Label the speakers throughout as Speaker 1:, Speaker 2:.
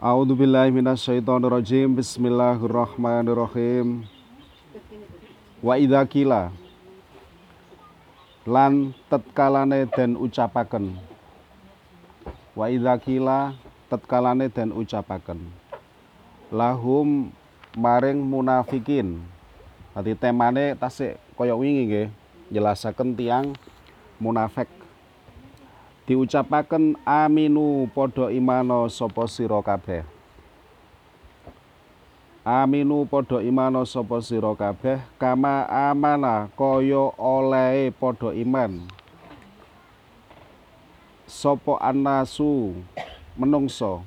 Speaker 1: A'udzu billahi minasyaitonir rajim. Bismillahirrahmanirrahim. Wa idza qila lan tetkalane den ucapaken. Wa idza qila tetkalane den ucapaken. Lahum maring munafikin. Dadi temane tasik kaya wingi nggih, jelasaken tiang munafik diucapaken aminu padha imano sapa sira kabeh. Aminu padha imano sapa sira kabeh kama amana kaya olehe padha iman. Sapa anasu menungso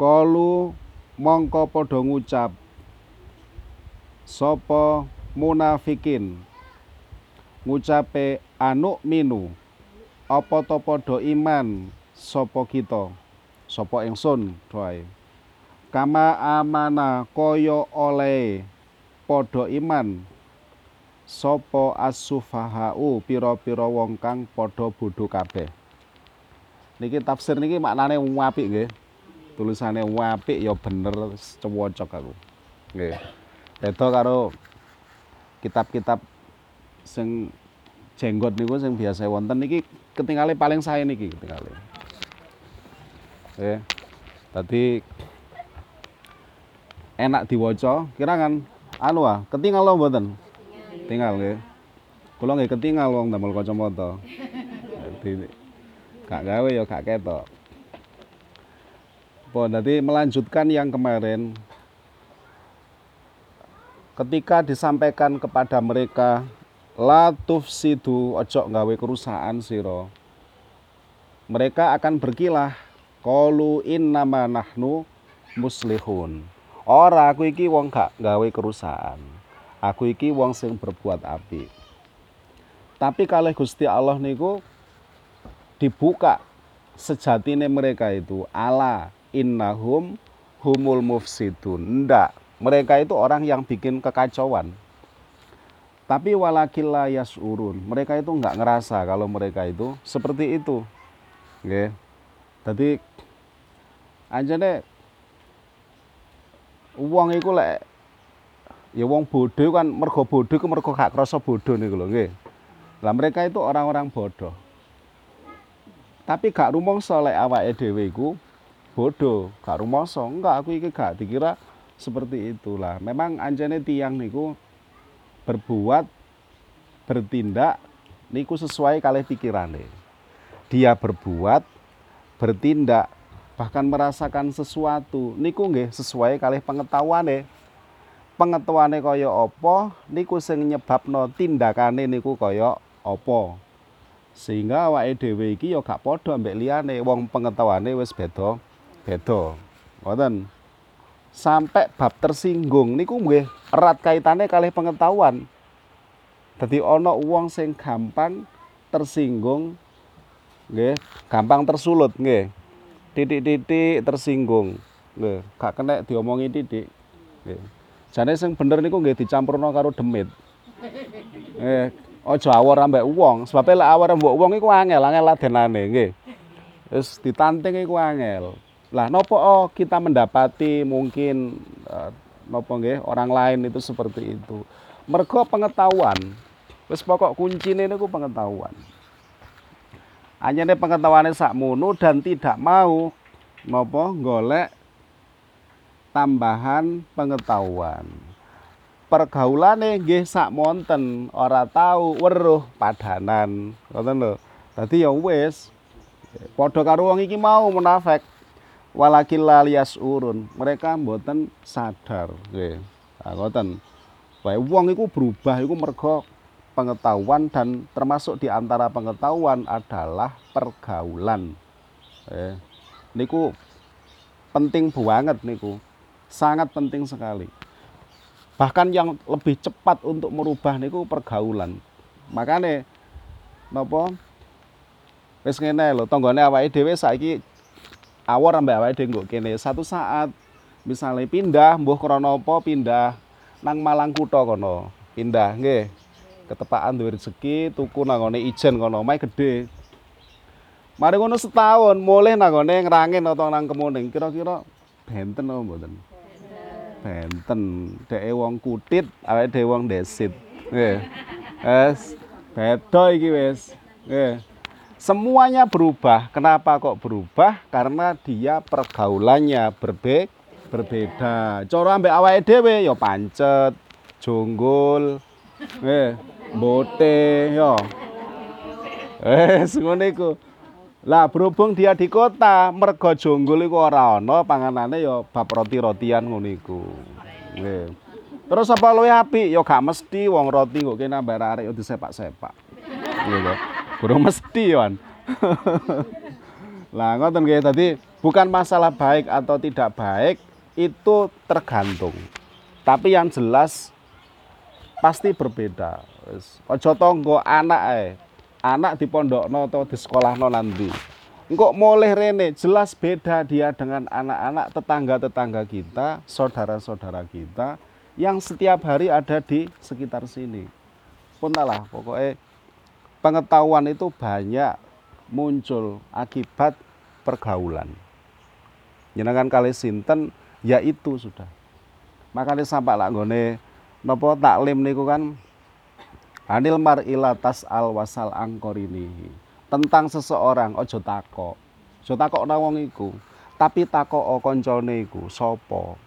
Speaker 1: kalu mongko padha ngucap sapa munafikin? Ngucape anu minu apa to padha iman? Sapa kita? Sapa ingsun? Doae. Kama amana kaya oleh padha iman? Sapa asufahau pira-pira wong kang padha bodho kabeh. Niki tafsir niki maknane apik nggih. Tulisane apik ya bener cewocok aku. Nggih. Beda karo kitab-kitab sing jenggot niku sing biasa wonten niki ketinggalan paling saya niki ketinggalan. Ya tadi enak diwaca. Kira kan anu ah ketinggal lo mboten? Tinggal nggih. Kula nggih ketinggal wong damel kacamata. Dadi gak gawe ya gak ketok. Apa dadi melanjutkan yang kemarin. Ketika disampaikan kepada mereka latuf sidu ojo gawe kerusakan siro mereka akan berkilah kalu nama nahnu muslihun. Ora aku iki wong gak gawe kerusakan. Aku iki wong sing berbuat api tapi kalau Gusti Allah niku dibuka sejatine mereka itu ala innahum humul mufsidun. Ndak mereka itu orang yang bikin kekacauan tapi walakilla yasurun mereka itu nggak ngerasa kalau mereka itu seperti itu Oke. Jadi anjane uang itu lek ya wong bodoh kan mergo bodoh ku mergo gak krasa bodoh niku lho nggih. Lah mereka itu orang-orang bodoh. Tapi gak rumangsa lek awake dhewe iku bodoh, gak rumangsa. Enggak, aku iki gak dikira seperti itulah. Memang anjane tiang niku berbuat bertindak niku sesuai kali pikirane dia berbuat, bertindak, bahkan merasakan sesuatu niku nggih sesuai kali pengetahuane. Pengetahuane kaya apa niku sing nyebabno tindakane niku kaya apa. Sehingga awake dhewe iki ya gak padha mbek liyane wong pengetahuane wis beda beda. Ngoten. Sampai bab tersinggung. Niku nggih erat kaitane kali pengetahuan. Dadi ana wong sing gampang tersinggung nggih gampang tersulut nggih. Titik-titik tersinggung nggih. Gak kena diomongi titik nggih. Jane sing bener niku nggih dicampurno karo demit. Eh aja awor ambek wong. Sebab lek awor mbok wong iku angel angel ladenane nggih. Wis ditanting iku angel lah nopo oh, kita mendapati mungkin uh, nopo nggih orang lain itu seperti itu mergo pengetahuan wis pokok kuncine niku pengetahuan Anyane pengetahuane sakmono dan tidak mau napa golek tambahan pengetahuan. Pergaulane nggih sak monten, ora tahu weruh padanan. Ngoten lho. Dadi ya wis padha iki mau munafik. Walakil lalias urun. Mereka mboten sadar nggih. Nah, ngoten. Wae wong iku berubah iku mergo pengetahuan dan termasuk di antara pengetahuan adalah pergaulan. Eh, niku penting banget niku. Sangat penting sekali. Bahkan yang lebih cepat untuk merubah niku pergaulan. Makanya napa wis ngene lho, tanggane awake dhewe saiki awor ambek awake dhewe kene. Satu saat misalnya pindah mbuh krana apa pindah nang Malang kutha kono. Pindah nggih ketepaan duwe rezeki tuku nang ngene ijen kono omahe gedhe Mari ngono setahun mulih nang gone ngrangin atau nang kemuning kira-kira benten apa mboten? Benten. Deke wong kutit, awake dhewe wong desit. Nggih. Wes beda iki wis. Nggih. Semuanya berubah. Kenapa kok berubah? Karena dia pergaulannya berbe berbeda. Cara ambek awake dhewe ya pancet, jonggol, eh, bote ya. Eh, ngono iku. Lah berhubung dia di kota, mergo jonggol iku ora ana, panganane ya bab roti-rotian ngono iku. Terus apa luwih apik? Ya gak mesti wong roti kok kene nambah arek ya disepak-sepak. Kurang mesti Wan. lah ngoten nggih tadi bukan masalah baik atau tidak baik itu tergantung. Tapi yang jelas pasti berbeda. Aja tonggo anak ae. Anak di pondokno atau di sekolahno nanti. Engkok mulai rene jelas beda dia dengan anak-anak tetangga-tetangga kita, saudara-saudara kita yang setiap hari ada di sekitar sini. Puntalah pokoknya pengetahuan itu banyak muncul akibat pergaulan. Jenengan kali sinten? Ya itu sudah. Makanya sampai lah gone nopo taklim niku kan? Anil mar'ila tas al wasal angkor ini tentang seseorang ojo tako ojo tako nawong iku. Tapi o koncone iku sopo?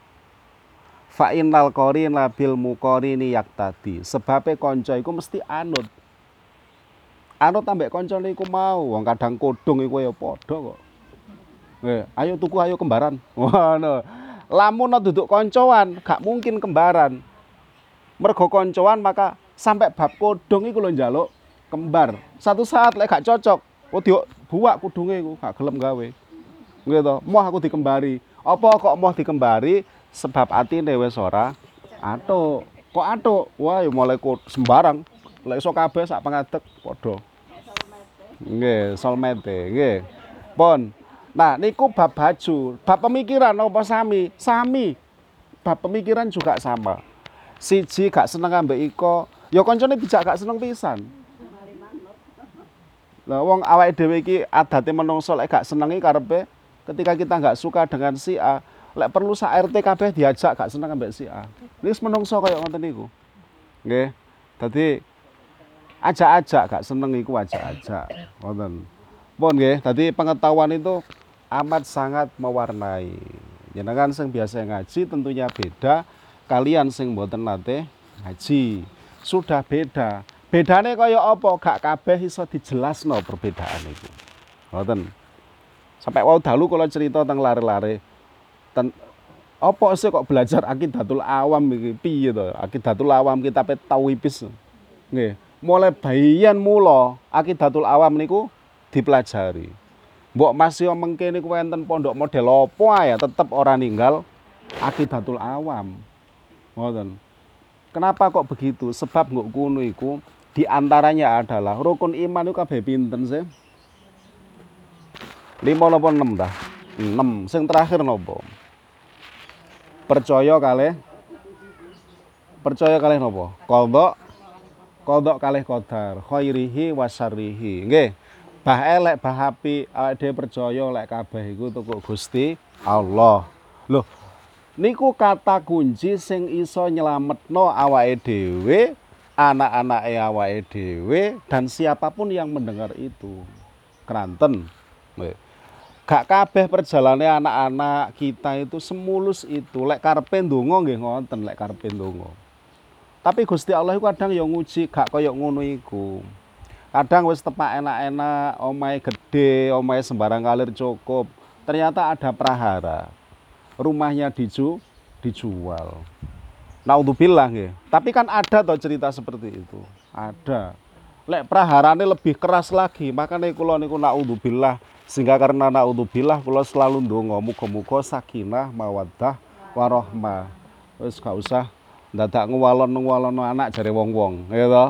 Speaker 1: Fa innal qarina bil yak tadi sebabe kanca iku mesti anut anut ambek kancane iku mau. Wong kadang kodong iku ya padha kok. Eh ayo tuku ayo kembaran. Ngono. Lamun duduk koncoan gak mungkin kembaran. Mergo koncoan maka sampai bab kodong iku lho njaluk kembar. Satu saat lek gak cocok oh diok buak kudunge iku gak gelem gawe. Gitu mau aku dikembari. Apa kok mau dikembari? Sebab atine wis ora atuk. Kok atuk? Wah ya mulai sembarang. Lek iso kabeh sak pangadeg padha Nggih, solmete, nggih. Pun. Nah, niku bab baju, bab pemikiran apa sami? Sami. Bab pemikiran juga sama. Siji gak seneng ambek iko, ya kancane dijak gak seneng pisan. Lah wong awake dhewe iki adate menungso lek gak senengi karepe ketika kita gak suka dengan si A, lek perlu sak RT kabeh diajak gak seneng ambek si A. Wis menungso kaya ngoten niku. Nggih. Dadi ajak-ajak gak seneng iku ajak-ajak. Ngoten pun nggih dadi pengetahuan itu amat sangat mewarnai. Jenengan sing biasa ngaji tentunya beda kalian sing mboten nate ngaji sudah beda. Bedane kaya apa? Gak kabeh iso dijelasno perbedaan itu. Ngoten sampai wau dalu kalau cerita tentang lare-lare. Ten apa sih kok belajar akidatul awam piye to? Akidatul awam kita tauhibis nggih mulai bayian mula akidatul awam niku dipelajari. Mbok masih mengke niku enten pondok model apa ya tetep orang ninggal akidatul awam. Ngoten. Kenapa kok begitu? Sebab nggak kuno iku di antaranya adalah rukun iman itu kabeh pinten sih? Lima nopo enam dah? Enam. Sing terakhir nopo? Percaya kali percaya kali nopo? Kodok kodok kalih kodar khairihi wasarihi nggih. Bah elek bah api awake dhewe percaya lek kabeh iku tuku Gusti Allah. Loh niku kata kunci sing iso nyelametno awake dhewe anak-anake awake dhewe dan siapa pun yang mendengar itu. Keranten. Nggih. Gak kabeh perjalanan anak-anak kita itu semulus itu. Lek karepe ndonga nggih ngoten lek karepe ndonga tapi Gusti Allah itu kadang yang nguji gak koyok ngono iku. Kadang wis tepak enak-enak, omai gede, omai sembarang kalir cukup. Ternyata ada prahara. Rumahnya diju, dijual. Naudzubillah nggih. Tapi kan ada toh cerita seperti itu. Ada. Lek praharane lebih keras lagi, makanya kula niku naudzubillah sehingga karena naudzubillah kula selalu ndonga muga-muga sakinah mawaddah warahmah. Wis gak usah dadak ngewalon-ngewalon anak jare wong-wong, gitu.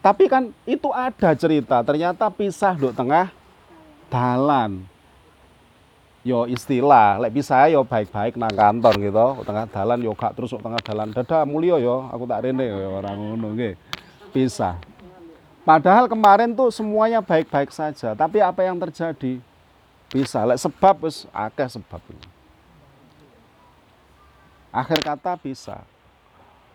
Speaker 1: Tapi kan itu ada cerita, ternyata pisah di tengah dalan. Yo istilah, lek pisah yo baik-baik nang kantor gitu, tengah dalan yo gak terus tengah dalan. Dadah mulia yo, aku tak rene orang ngono nggih. Pisah. Padahal kemarin tuh semuanya baik-baik saja, tapi apa yang terjadi? Bisa, lek sebab wis akeh sebab. Akhir kata bisa.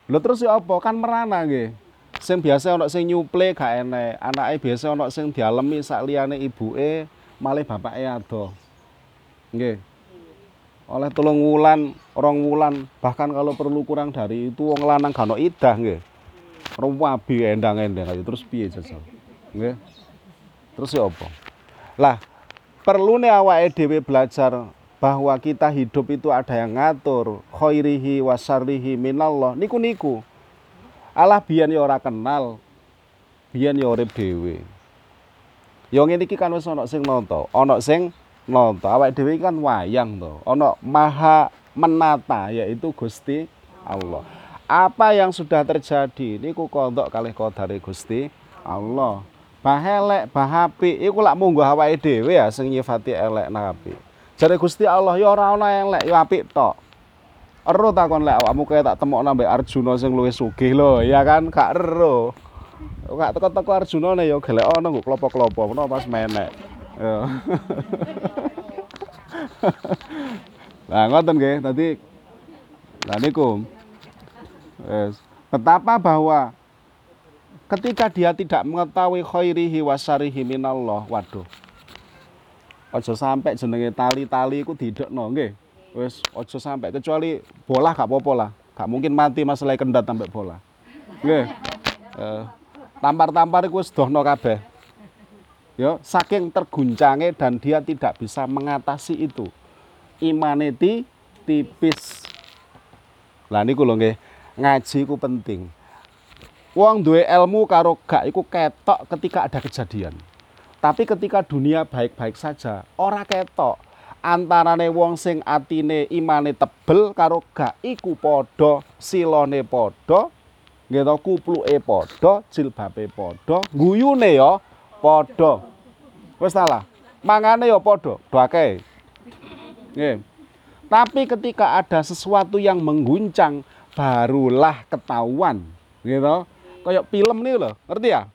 Speaker 1: Lho terus ya apa? Kan merana nggih. Sing biasa ana sing nyuple gak enek, anake biasa ana sing dialemi sak liyane ibuke, malih bapake ado. Nggih. Oleh tolong wulan, rong wulan, bahkan kalau perlu kurang dari itu wong lanang gak ono idah nggih. Ruwabi endang-endang terus piye jajal. Nggih. Terus ya apa? Lah, perlu nih awake dhewe belajar bahwa kita hidup itu ada yang ngatur khairihi wasarihi minallah. Niku niku Allah biyen ya ora kenal. Biyen ya urip dhewe. Ya ngene iki kan wis ana sing nonton. Ana sing nonton. Awake dhewe kan wayang to. Ana maha menata yaitu Gusti Allah. Apa yang sudah terjadi? Niku kondok kalih kodare Gusti Allah. Bah elek bah apik iku lak munggo awake dhewe ya sing nyifati elek nabi Jare Gusti Allah ya ora ana elek ya apik tok. Ero takon lek awakmu kaya tak temokno mbek Arjuna sing luwih sugih lho, ya kan? Gak ero. Gak teko-teko Arjuna ne ya gelek ana nggo klopo-klopo menawa pas menek. Ya. Nah, ngoten nggih. Dadi niku. Yes. Betapa bahwa ketika dia tidak mengetahui khairihi wasarihi minallah, waduh, Aja sampai jenenge tali-tali iku didekno nggih. Wis aja sampai kecuali bola gak apa-apa lah. Gak mungkin mati masalah kendat sampai bola. Nggih. Eh, tampar-tampar iku wis dohno kabeh. Ya, saking terguncangnya dan dia tidak bisa mengatasi itu. Imane ti tipis. Lah niku lho nggih, ngaji iku penting. Wong duwe ilmu karo gak iku ketok ketika ada kejadian. Tapi ketika dunia baik-baik saja, ora ketok. Antarane wong sing atine imane tebel karo gak iku padha, silone padha, nggih to kupluke padha, jilbabe padha, guyune ya padha. Wis salah. Mangane ya padha, do akeh. Nggih. Tapi ketika ada sesuatu yang mengguncang, barulah ketahuan. Gitu. Kayak film nih loh, ngerti ya?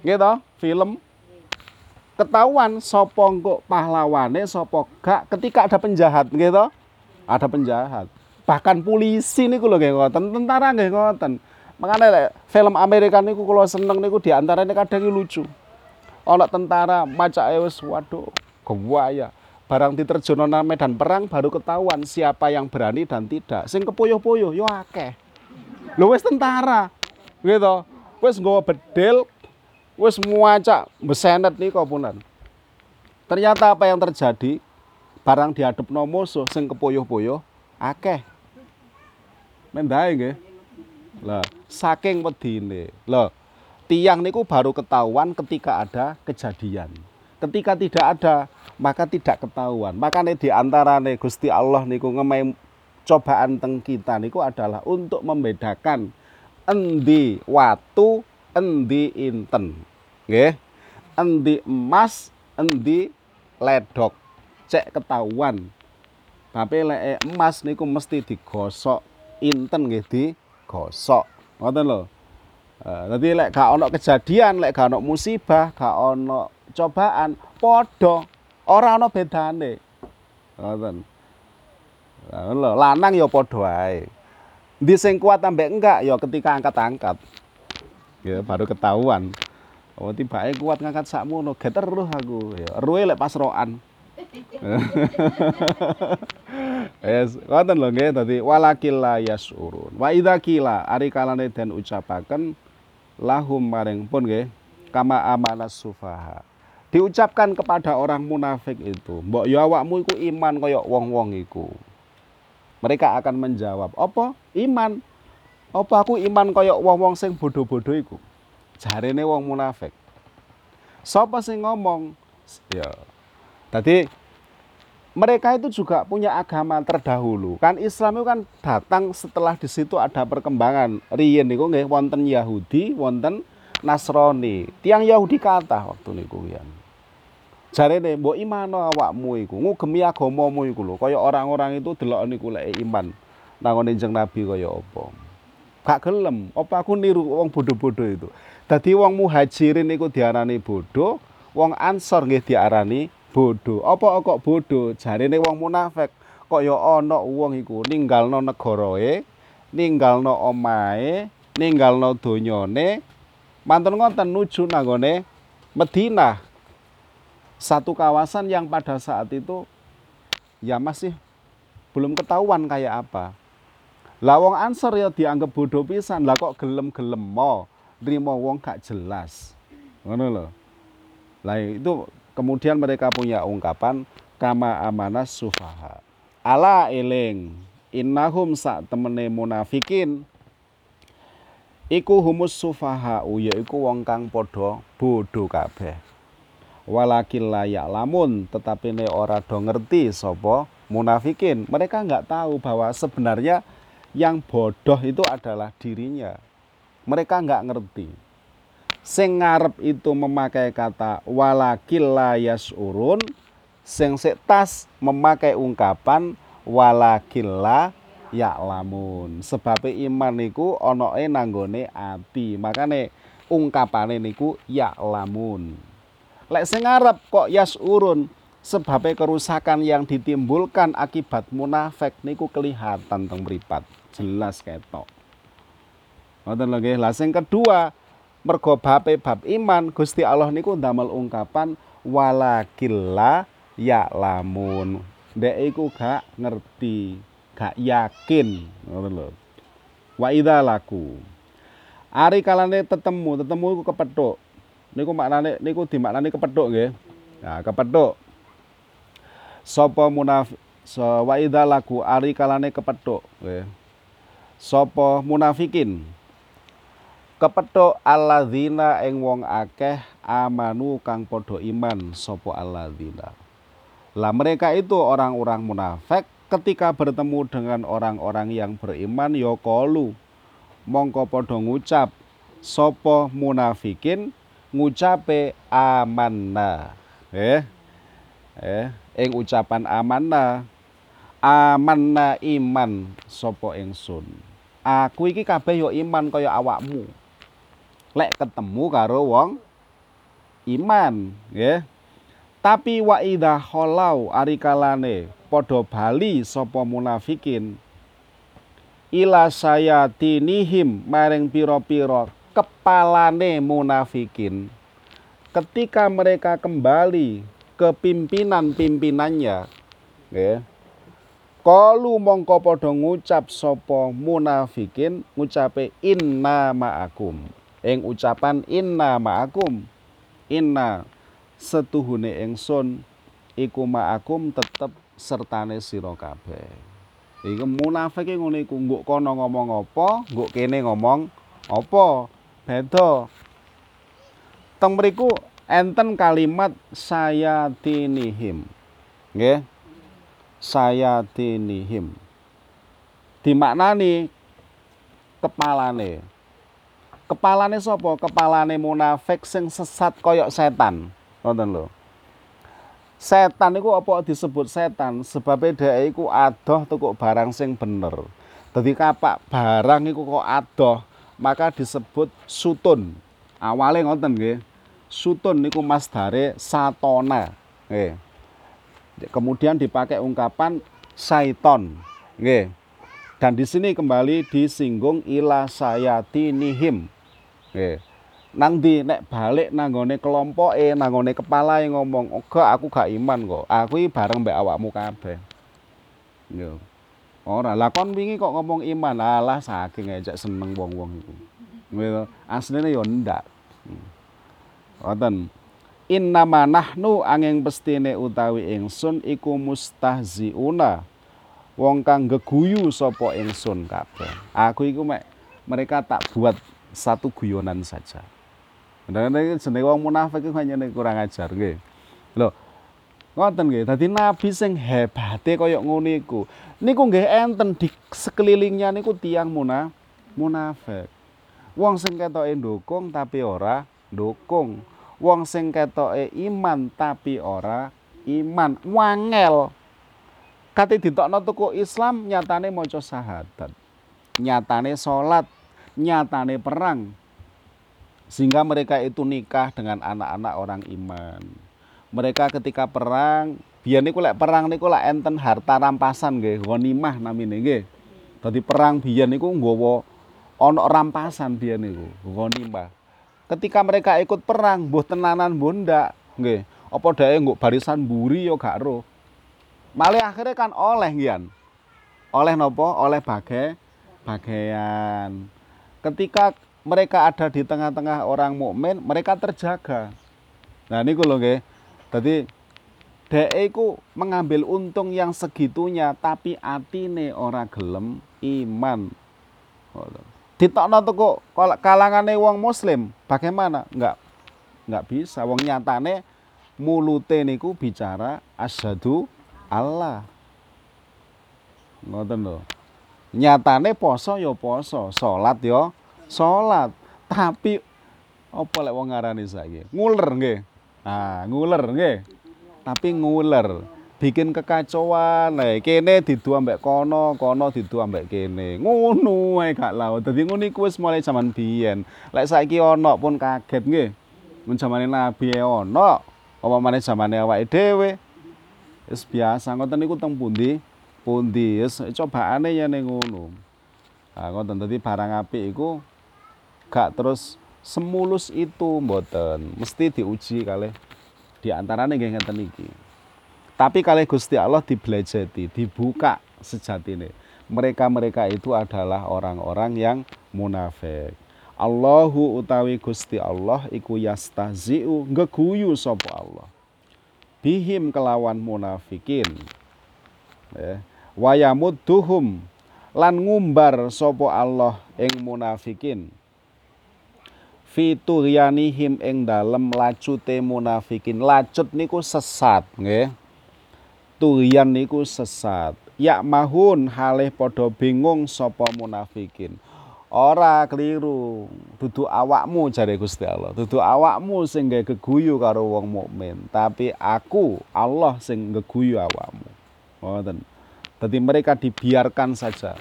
Speaker 1: Gitu, film ketahuan sapa engko pahlawane sapa gak ketika ada penjahat gitu ada penjahat. Bahkan polisi niku lho nggih ngoten tentara nggih ngoten. Makanya lek film Amerika niku kalau seneng niku di antaranya kadang lucu. Ana tentara macake wis waduh gewaya barang diterjono nang medan perang baru ketahuan siapa yang berani dan tidak. Sing kepoyo-poyo yo akeh. Lho wis tentara gitu wis nggawa bedil wis muacak besenet nih punan. Ternyata apa yang terjadi? Barang dihadap musuh sing kepoyoh-poyoh akeh. Mendae nggih. Lah, saking wedine. Lah, tiang niku baru ketahuan ketika ada kejadian. Ketika tidak ada, maka tidak ketahuan. Makanya di antarane Gusti Allah niku ngemai cobaan teng kita niku adalah untuk membedakan endi watu, endi inten nggih endi emas endi ledok cek ketahuan tapi lek emas niku mesti digosok inten nggih digosok ngoten lho Jadi lek gak ono kejadian, lek gak ono musibah, gak ono cobaan, podo ora ono bedane. Ngoten. Lho, lanang ya padha ae. Ndi sing kuat ambek enggak ya ketika angkat-angkat. Ya baru ketahuan. Oh tibake kuat ngangkat sakmono, geter roh aku. Ya, roe lek pas roan. Yes, ngoten lho nggih dadi walakil la yasurun. Wa idza qila ari kalane den ucapaken lahum maring pun nggih kama amanas sufaha. Diucapkan kepada orang munafik itu, mbok ya awakmu iku iman kaya wong-wong iku. Mereka akan menjawab, "Apa? Iman? Apa aku iman kaya wong-wong sing bodoh-bodoh iku?" Jarene wong munafik. Sapa sing ngomong? Ya. Tadi mereka itu juga punya agama terdahulu. Kan Islam itu kan datang setelah di situ ada perkembangan. Riyen niku nggih wonten Yahudi, wonten Nasrani. Tiang Yahudi kata waktu niku yen. Jarene mbok imano awakmu iku, ngugemi agamamu iku lho. Kaya orang-orang itu delok niku lek iman. Nangone Nabi kaya apa. Gak gelem. Apa aku niru wong bodoh-bodoh itu. Dadi wong muhajirin iku diarani bodoh, wong ansor nggih diarani bodoh. Apa kok bodoh? Jarine wong munafik. Kok ya ana wong iku ninggalno negarae, ninggalno omahe, ninggalno donyane, mantun ngoten nuju nanggone Madinah. Satu kawasan yang pada saat itu ya masih belum ketahuan kayak apa. Lah wong Ansor ya dianggap bodoh pisan. Lah kok gelem-gelem mau nrimo wong gak jelas. Ngono lho. Lah itu kemudian mereka punya ungkapan kama amanas sufaha. Ala eling innahum sak temene munafikin iku humus sufaha yaiku wong kang padha bodho kabeh walakin layak lamun tetapi ne ora do ngerti sapa munafikin mereka nggak tahu bahwa sebenarnya yang bodoh itu adalah dirinya. Mereka nggak ngerti. Sing ngarep itu memakai kata walakil layas urun sing tas memakai ungkapan walakil la ya lamun sebab iman niku e nanggone ati. Makane ungkapane niku ya lamun lek sing ngarep kok urun sebab kerusakan yang ditimbulkan akibat munafik niku kelihatan teng mripat jelas ketok. Ngoten lho nggih. Lah sing kedua mergo bape bab iman Gusti Allah niku ndamel ungkapan walakilla ya lamun ndek iku gak ngerti gak yakin. Ngoten lho. Wa idza laku. Ari kalane tetemu tetemu iku kepethuk. Niku maknane niku dimaknani kepethuk nggih. Nah kepethuk. Sapa munafik so, wa idza laku ari kalane kepethuk nggih sapa munafikin? Kepethuk alladzina ing wong akeh amanu kang padha iman sapa alladzina? Lah mereka itu orang-orang munafik. Ketika bertemu dengan orang-orang yang beriman ya kalu mongko padha ngucap sapa munafikin? Ngucape amanna. Eh eh ing ucapan amanna. Amanna iman sapa ingsun aku iki kabeh yo iman kaya awakmu. Lek ketemu karo wong iman nggih. Tapi wa idha kholau ari kalane padha bali sapa munafikin ila sayatinihim maring pira-pira kepalane munafikin. Ketika mereka kembali ke pimpinan-pimpinannya nggih Kalu mongko padha ngucap sapa munafikin ngucape inna ma'akum ing ucapan inna ma'akum inna setuhune ingsun iku ma'akum tetep sertane sira kabeh. Iki munafik iki ngene iku, nggo kono ngomong apa, nggo kene ngomong apa. Beda. Teng mriku enten kalimat sayatinihim. Nggih. Sayatinihim. Dimaknani kepalane. Kepalane sapa? Kepalane munafik sing sesat koyok setan. Ngoten lho. Setan itu apa disebut setan? Sebabnya dia itu adoh tuku barang sing bener. Jadi kapak barang itu kok adoh, maka disebut sutun. Awalnya ngoten nggih. Sutun niku masdare satona. Nggih. Kemudian dipakai ungkapan saiton. Nggih. Dan di sini kembali disinggung ila sayatinihim. Nggih. Nang di nek balik nanggone kelompoke nanggone kepala yang ngomong oga aku gak iman kok. Aku bareng mbek awakmu kabeh. Yo ora. Lah kon wingi kok ngomong iman? Alah saking ngejak seneng wong-wong gitu. asline yo ndak. Ngoten innama nahnu angin pestine utawi ingsun iku mustahziuna wong kang geguyu sapa ingsun kabeh aku iku mek mereka tak buat satu guyonan saja Kadang-kadang jenenge wong munafik iku hanya kurang ajar nggih. Lho, ngoten nggih. Dadi nabi sing hebate kaya ngono iku. Niku nggih enten di sekelilingnya niku tiang muna munafik. Wong sing ketoke ndukung tapi ora ndukung. Wong sing ketoke iman tapi ora iman. Wangel. Kate ditokno tuku Islam nyatane maca syahadat. Nyatane salat nyatane perang sehingga mereka itu nikah dengan anak-anak orang iman. Mereka ketika perang, biar niku lek perang niku lek enten harta rampasan nggih, ghanimah namine nggih. Dadi perang biar niku nggawa ana rampasan biar niku, ghanimah. Ketika mereka ikut perang, mbuh tenanan mbuh ndak, nggih. Apa dhewe nggo barisan buri ya gak ro. Malah akhirnya kan oleh ngian. Oleh nopo? Oleh bagai bagian. Ketika mereka ada di tengah-tengah orang mukmin, mereka terjaga. Nah ini lho nggih. Dadi dhek iku mengambil untung yang segitunya tapi atine ora gelem iman. Ditokno kok kalangane wong muslim, bagaimana? Enggak enggak bisa. Wong nyatane mulute niku bicara asyhadu Allah. Ngoten lho. Nyatane poso ya poso, salat ya salat. Tapi apa lek wong ngarani saiki? Nguler nggih. Nah, nguler nggih. Tapi nguler bikin kekacauan nek kene didu ambek kono, kono didu ambek kene. Ngono ae gak laut. Dadi ngono iku wis mulai zaman biyen. Lek saiki ana pun kaget nggih. Mun zamane Nabi ana, apa maneh zamane awake dhewe. Wis biasa ngoten niku teng pundi? Pundi wis cobaane ya ning ngono. Nah, ngoten dadi barang apik iku gak terus semulus itu mboten mesti diuji kali di antaranya nggih ngeten tapi kali Gusti Allah dibelejeti dibuka sejatine. Mereka-mereka itu adalah orang-orang yang munafik. Allahu utawi Gusti Allah iku yastahzi'u ngeguyu sapa Allah. Bihim kelawan munafikin. Ya wayamudduhum lan ngumbar sapa Allah ing munafikin. Fituryanihim ing dalem lacute munafikin. Lacut niku sesat nggih turian niku sesat. Ya mahun halih padha bingung sapa munafikin. Ora keliru. Dudu awakmu jare Gusti Allah. Dudu awakmu sing gawe geguyu karo wong mukmin. Tapi aku Allah sing geguyu awakmu. Ngoten. Dadi mereka dibiarkan saja.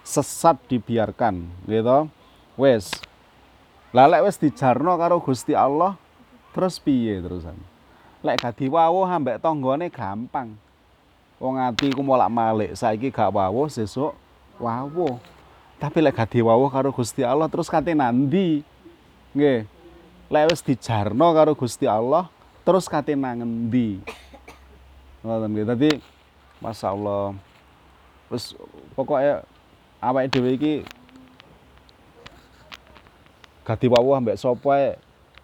Speaker 1: Sesat dibiarkan gitu wes. Lah lek wis dijarno karo Gusti Allah, terus piye terusan? Lek gak diwawuh ambek tanggane gampang. Wong ati ku molak-malik, saiki gak wawuh sesuk wawuh. Tapi lek gak diwawuh karo Gusti Allah terus kate nandi? Nggih. Lek wis dijarno karo Gusti Allah, terus kate nang endi? Ngoten nggih. Dadi masyaallah wis pokoke awake dhewe iki gadi wawuh ambek sapa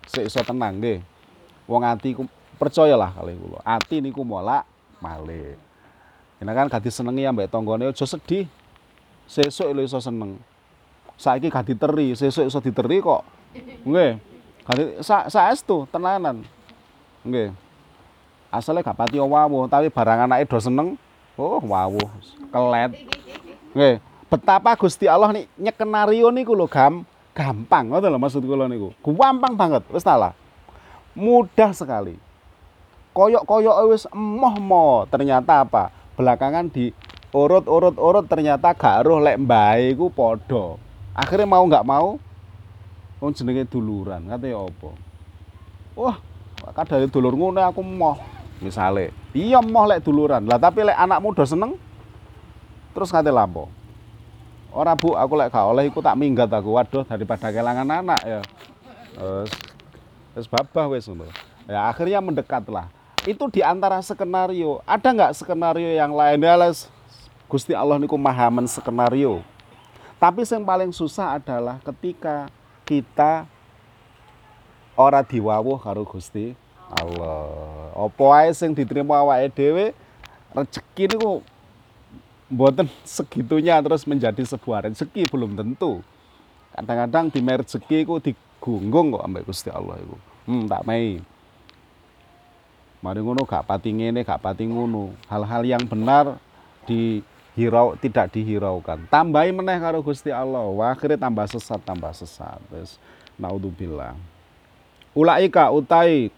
Speaker 1: sik iso tenang nggih. Wong ati ku percayalah kali kula. Ati niku molak malih. Yen kan gadi senengi ambek tanggane aja sedih. Sesuk lho iso seneng. Saiki gadi teri, sesuk iso diteri kok. Nggih. Gadi sa saestu tenanan. Nggih. Asale gak pati wawuh, tapi barang anake do seneng, oh wawuh, kelet. Nggih. Betapa Gusti Allah nih nyekenario niku lho gam gampang ngoten lho maksud kula niku gampang banget wis mudah sekali koyok-koyok wis emoh-mo ternyata apa belakangan di urut-urut-urut ternyata gak roh lek mbae iku akhirnya mau nggak mau wong jenenge duluran katanya apa wah kadare dulur ngono aku moh misale iya moh lek duluran lah tapi lek anakmu udah seneng terus kate lampo Ora Bu, aku lek gak oleh iku tak minggat aku. Waduh, daripada kelangan anak ya. Terus wis babah wis ngono. Ya akhirnya mendekatlah. Itu di antara skenario. Ada nggak skenario yang lain? Ya Gusti Allah niku maha skenario. Tapi yang paling susah adalah ketika kita ora diwawuh karo Gusti Allah. Apa ae sing diterima awake dhewe rezeki niku mboten segitunya terus menjadi sebuah rezeki belum tentu. Kadang-kadang di rezeki ku digunggung kok ambek Gusti Allah iku. Hmm, tak mei. Mari ngono gak pati ngene, gak pati ngono. Hal-hal yang benar dihirau tidak dihiraukan. Tambahi meneh karo Gusti Allah. Wah, akhirnya tambah sesat, tambah sesat. Terus naudzubillah. Ulaika utai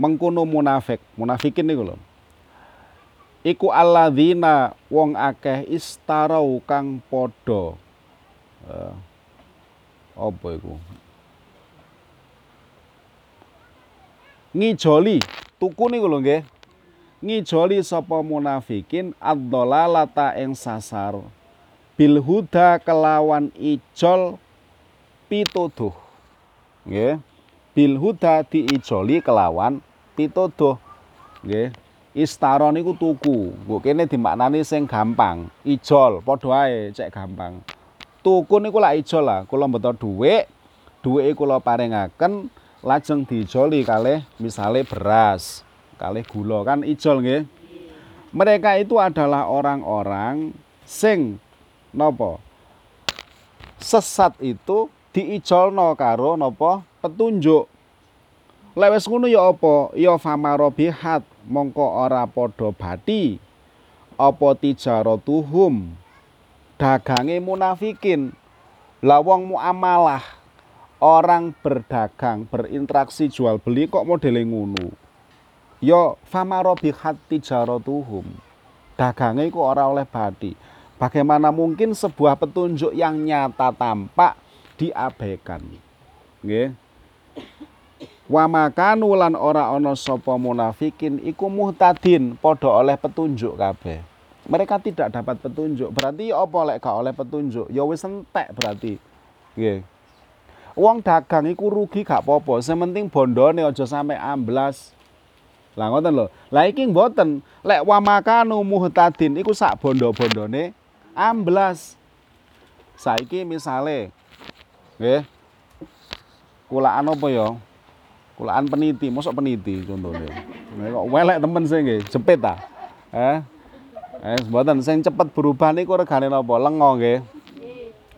Speaker 1: mengkono munafik. Munafikin niku lho iku alladzina wong akeh istarau kang padha uh, apa iku ngijoli tuku niku lho nggih. Ngijoli sapa munafikin? Ad-dhalalata ing sasar. Bil huda kelawan ijol pituduh. Nggih. Bil huda diijoli kelawan pituduh. Nggih. Istara niku tuku. Mbok kene dimaknani sing gampang. Ijol padha ae cek gampang. Tuku niku lak ijol lah. Kula mboten dhuwit. Dhuwike kula paringaken lajeng diijoli kalih misale beras kalih gula. Kan ijol nggih? Mereka itu adalah orang-orang sing napa sesat itu diijolno karo napa petunjuk. Lek wis ngono ya apa? Ya famarobihat mongko ora padha bati. Apa tijaratuhum dagange munafikin. Lah wong muamalah orang berdagang berinteraksi jual beli kok modele ngono? Yo famaro bihati jarotuhum. Dagange iku ora oleh badi. Bagaimana mungkin sebuah petunjuk yang nyata tampak diabaikan? Nggih. Wa makanu lan ora ana sapa munafikin iku muhtadin padha oleh petunjuk kabeh. Mereka tidak dapat petunjuk. Berarti apa lek gak oleh petunjuk? Ya wis entek berarti. Nggih Wong dagang iku rugi gak apa-apa, sementing bondone aja sampe amblas. Lah ngoten lho. Lah iki mboten. Lek wa makanu muhtadin iku sak bondo-bondone amblas. Saiki misale nggih. Kulaan apa ya? Kulaan peniti, mosok peniti contohnya. Nek kok welek temen sing nggih, jepit ta? Eh? Eh, mboten sing cepet berubah niku regane napa? Lengo nggih.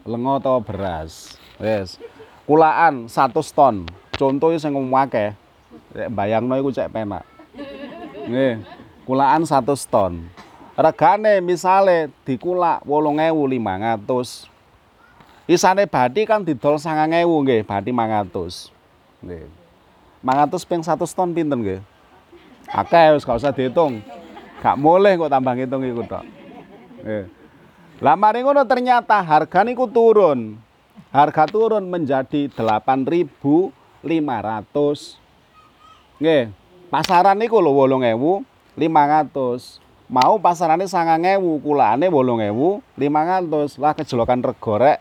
Speaker 1: Lengo atau beras. Wes. Kulaan 100 ton. Contohnya sing akeh. Bayangno iku cek penak. Nggih. Kulaan 100 ton. Regane misale dikulak 8500. Isane bathi kan didol 9000 nggih, bathi 500. Nggih. 500 ping 100 ton pinten nggih? Akeh wis gak usah dihitung. Gak boleh kok tambah ngitung iku mari ngono ternyata harga niku turun. Harga turun menjadi 8.500. Nggih. Pasaran niku lho 8500. Mau pasarane 9000, kulane 8500. Lah kejolokan rego rek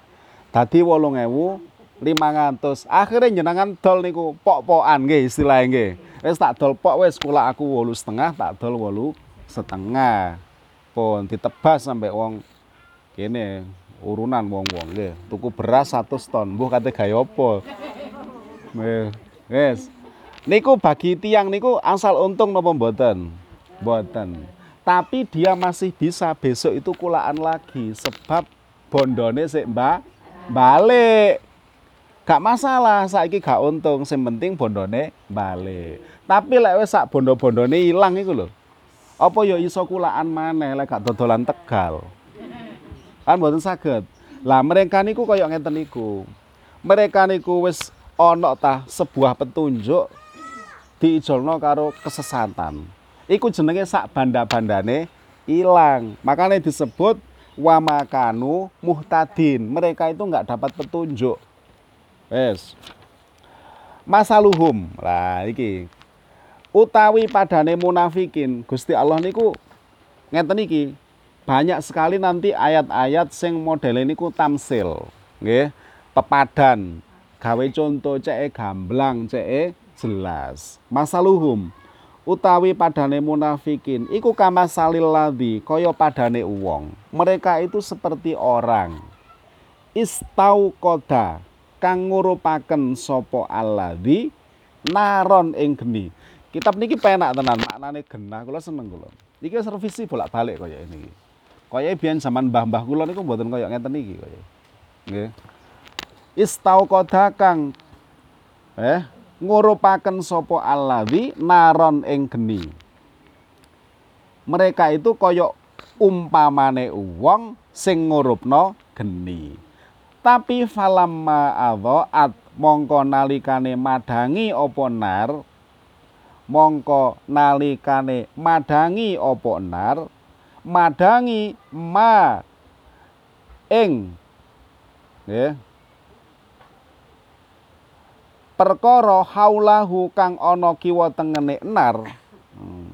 Speaker 1: dadi 8500. Akhire jenengan dol niku pok-pokan nggih istilahnya nggih. Wis tak dol pok wis kula aku 8,5 tak dol 8 setengah. Pun ditebas sampai wong kene urunan wong-wong nggih. Tuku beras 100 ton. Mbuh kate gawe apa? Wis. Niku bagi tiang niku asal untung napa mboten? Mboten. Tapi dia masih bisa besok itu kulaan lagi sebab bondone sik mbak balik. Gak masalah, saiki gak untung, sing penting bondone balik. Tapi lek wis sak bondo-bondone ilang iku lho. Apa ya iso kulaan maneh lek gak dodolan Tegal. Kan mboten saged. Lah mereka niku kaya ngeten niku. Mereka niku wis ana ta sebuah petunjuk diijolno karo kesesatan. Iku jenenge sak banda-bandane ilang. Makanya disebut wamakanu muhtadin. Mereka itu nggak dapat petunjuk. Wes. Masaluhum. Lah iki. Utawi padane munafikin. Gusti Allah niku ngeten iki. Banyak sekali nanti ayat-ayat sing model niku tamsil, nggih. Pepadan. Gawe contoh cek gamblang, cek jelas. Masaluhum utawi padane munafikin iku kama salil ladhi kaya padane uwong mereka itu seperti orang. Istau koda kang ngurupaken sopo alladhi naron ing geni. Kitab niki penak tenan maknane genah kula seneng kula. Iki servisi bolak-balik kaya ini kaya biyen zaman mbah-mbah kula niku mboten kaya ngeten iki kaya nggih istau koda kang eh ngurupaken sapa allazi naron ing geni. Mereka itu koyok umpamane wong sing ngurupno geni. Tapi falamma adhaat mongko nalikane madangi apa nar mongko nalikane madangi apa nar madangi ma ing. Nggih. Perkara haulahu kang ana kiwa tengene nar. Hmm.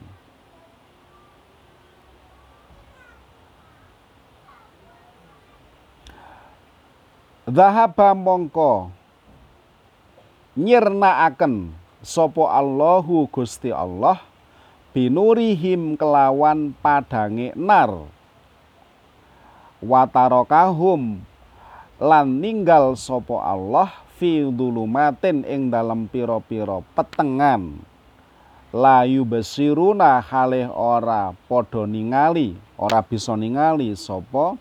Speaker 1: Zahaba mongko nyirnaaken sapa Allahu Gusti Allah binurihim kelawan padange nar watarokahum lan ninggal sapa Allah fi dulumatin ing dalam piro-piro petengan layu besiruna halih ora padha ningali ora bisa ningali sapa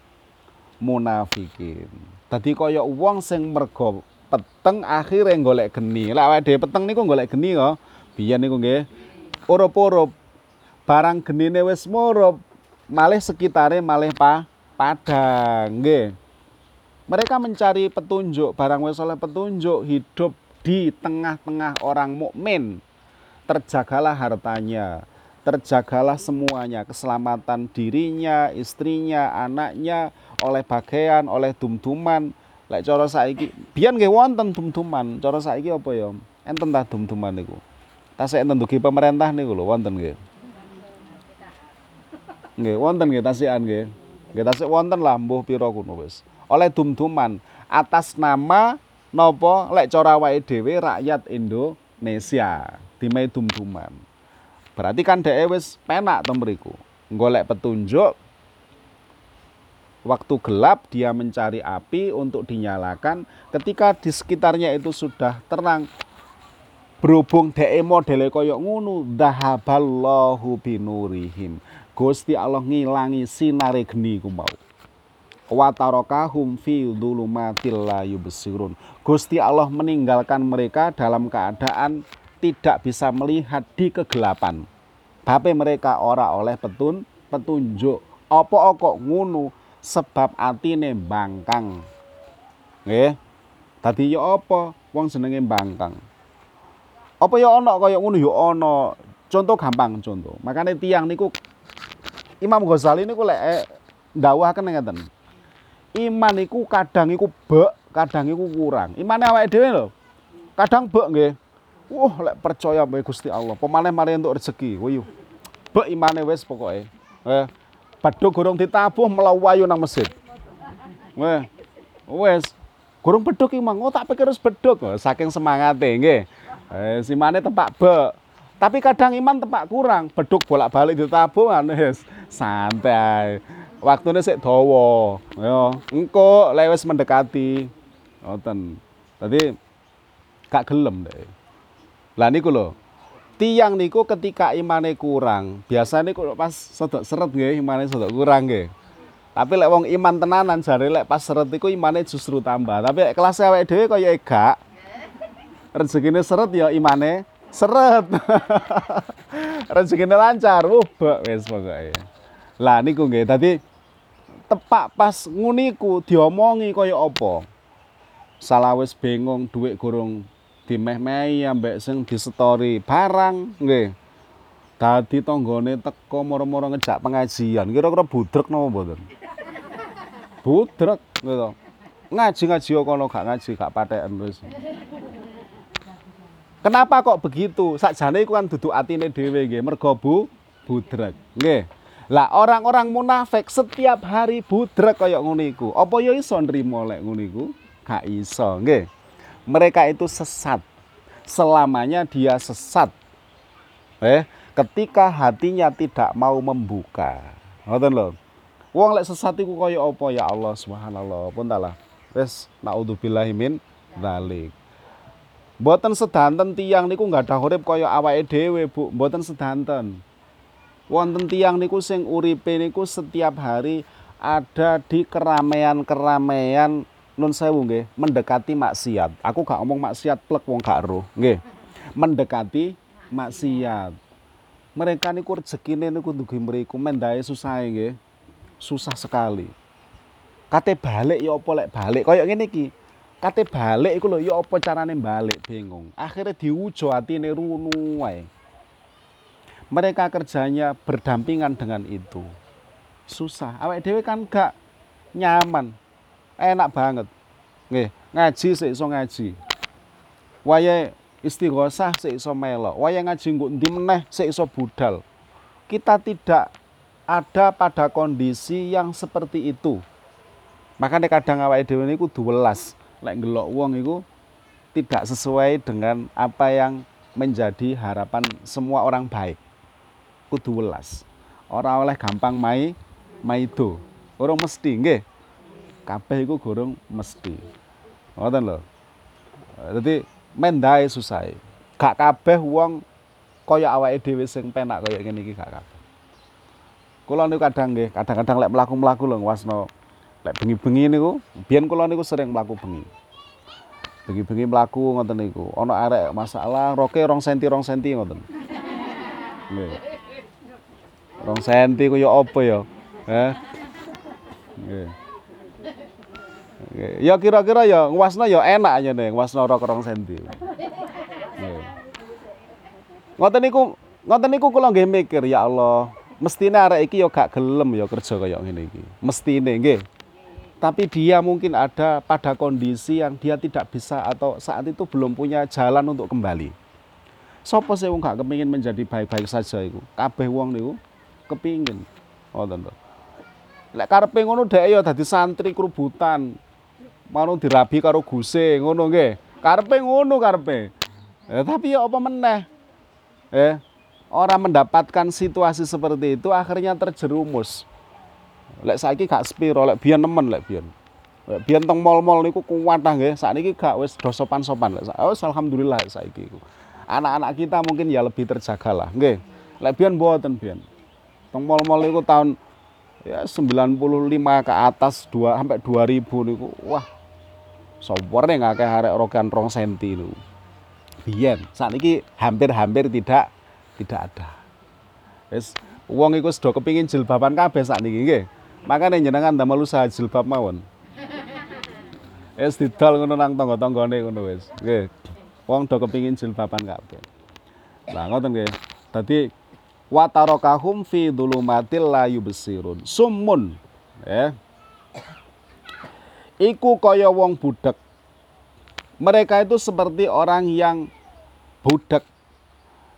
Speaker 1: munafikin Dadi kaya wong sing mergo peteng akhire golek geni. Awake dhewe peteng niku golek geni kok. Biyen niku nggih urup-urup barang genine wis murup, malih sekitare malih pa padang nggih. Mereka mencari petunjuk, barang wis oleh petunjuk hidup di tengah-tengah orang mukmin. Terjagalah hartanya, terjagalah semuanya, keselamatan dirinya, istrinya, anaknya, oleh bagian, oleh dum-duman. Lek cara saiki, biyen nggih wonten dum-duman. Cara saiki apa ya? Enten ta dum-duman niku. Tasik enten dugi pemerintah niku lho wonten nggih. Nggih, wonten nggih tasikan nggih. Nggih tasik wonten lah mbuh pira kuno wis. Oleh dum-duman atas nama napa lek cara awake dhewe rakyat Indonesia dimai dum-duman. Berarti kan dhek wis penak to mriku. Golek petunjuk waktu gelap dia mencari api untuk dinyalakan ketika di sekitarnya itu sudah terang berhubung dhek modele kaya ngono dahaballahu binurihim Gusti Allah ngilangi sinare geni ku mau wa tarakahum fi dzulumatil la yubsirun Gusti Allah meninggalkan mereka dalam keadaan tidak bisa melihat di kegelapan. Bape mereka ora oleh petun petunjuk. Apa kok ngono sebab atine bangkang. Nggih. Dadi ya apa wong senenge bangkang. Apa ya ana kaya ngono ya ana. Contoh gampang contoh. Makanya tiang niku Imam Ghazali niku lek eh, ndawuhaken ngeten. Iman niku kadang iku bek, kadang iku kurang. Imane awake dhewe lho. Kadang bek nggih. Wah, lek percaya mbek Gusti Allah, pemaneh mari entuk rezeki. Wuyu. Bek imane wis pokoke. Eh, badhe gorong ditabuh melawayu nang masjid. Weh. Wes. Gorong beduk iki mang, oh tak pikir wis beduk. Saking semangate nggih. Eh, simane tempat bek. Tapi kadang iman tempat kurang, beduk bolak-balik ditabuh kan wis santai. Waktune sik dawa. Ya, engko lek wis mendekati. Ngoten. Tadi gak gelem deh. Lah niku lho. Tiang niku ketika imane kurang, biasanya niku pas sedok seret nggih imane sedok kurang nggih. Tapi lek wong iman tenanan jare lek pas seret iku imane justru tambah. Tapi kelas awake dhewe kaya gak. Rezekine seret ya imane seret. Rezekine lancar, ubek wis pokoke. Lah niku nggih. Dadi tepak pas nguniku diomongi kaya apa. Salah wis bingung duit gorong dimeh-mehi ambek sing disetori barang nggih. Dadi tanggane teko moro-moro ngejak pengajian. Kira-kira budrek napa mboten? Budrek gitu. Ngaji-ngaji kono gak ngaji gak patheken wis. Kenapa kok begitu? Sakjane iku kan duduk atine dhewe nggih, mergo bu budrek. Nggih. Lah orang-orang munafik setiap hari budrek kaya ngono iku. Apa ya iso nrimo lek ngono iku? Gak iso, nggih mereka itu sesat. Selamanya dia sesat. Eh, ketika hatinya tidak mau membuka. Ngoten lho. Wong lek sesat iku kaya apa ya Allah Subhanallah. Pun talah. Wis naudzubillahi min dzalik. Mboten sedanten tiang niku nggak ada urip kaya awake dhewe, Bu. Mboten sedanten. Wonten tiang niku sing uripe niku setiap hari ada di keramaian-keramaian nun sewu nggih, mendekati maksiat. Aku gak ngomong maksiat plek wong gak roh, nggih. Mendekati maksiat. Mereka niku rezekine niku dugi mriku mendae susah nggih. Susah sekali. Kate balik ya apa lek balik kaya ngene iki. Kate balik iku lho ya apa carane balik bingung. Akhirnya diujo atine runu wae. Mereka kerjanya berdampingan dengan itu. Susah. Awake dhewe kan gak nyaman enak banget. Nggih, ngaji sik iso ngaji. Waya istighosah sik iso melok, waya ngaji nggo endi meneh sik iso budal. Kita tidak ada pada kondisi yang seperti itu. Makanya kadang awake dhewe niku duwelas lek ngelok wong iku tidak sesuai dengan apa yang menjadi harapan semua orang baik. Kudu welas. Ora oleh gampang mai maido. Orang mesti nggih. Kabeh iku gorong mesti. Ngoten lho. Dadi mendae susah. Gak kabeh wong kaya awake dhewe sing penak kaya ngene iki gak kabeh. Kula niku kadang nggih, kadang-kadang lek mlaku-mlaku lho wasno lek bengi-bengi niku, biyen kula niku sering mlaku bengi. Bengi-bengi mlaku ngoten niku. Ana arek masalah roke rong senti rong senti ngoten. Nggih. Rong senti kaya apa ya? Eh. Nggih. Ya kira-kira ya nguasna ya enak nih, nguasna rok rong senti. Ngoten niku, ngoten niku kula nggih mikir ya Allah, mestine arek iki ya gak gelem ya kerja kaya ngene iki. Mestine nggih. Tapi dia mungkin ada pada kondisi yang dia tidak bisa atau saat itu belum punya jalan untuk kembali. Sopo sih wong gak kepingin menjadi baik-baik saja iku? Kabeh wong niku kepingin. Ngoten to. Lek karepe ngono dhek ya dadi santri kerubutan, mau dirabi karo guse ngono nggih. Karepe ngono karepe. Eh, tapi ya apa meneh? Eh, orang mendapatkan situasi seperti itu akhirnya terjerumus. Lek saiki gak spiro, lek biyen nemen lek biyen. Lek biyen teng mall-mall niku kuwatah nggih. Sakniki gak wis do sopan-sopan lek. Oh, alhamdulillah saiki iku. Anak-anak kita mungkin ya lebih terjaga lah, nggih. Lek biyen mboten biyen. Teng mall-mall niku tahun ya 95 ke atas 2 sampai 2000 niku. Wah, Sopor nggak kayak harek rogan rong senti lu. Biyen, saat ini hampir-hampir tidak tidak ada. Es, uang itu sudah kepingin jilbaban kabeh saat ini nggih. Makanya jenengan damel usaha jilbab mawon. Es didol ngono nang tangga-tanggane ngono wis. Nggih. Wong do kepingin jilbaban kabeh. Lah ngoten nggih. Dadi wa tarakahum fi dhulumatil la yubsirun. Summun. Ya iku kaya wong budak. Mereka itu seperti orang yang budak.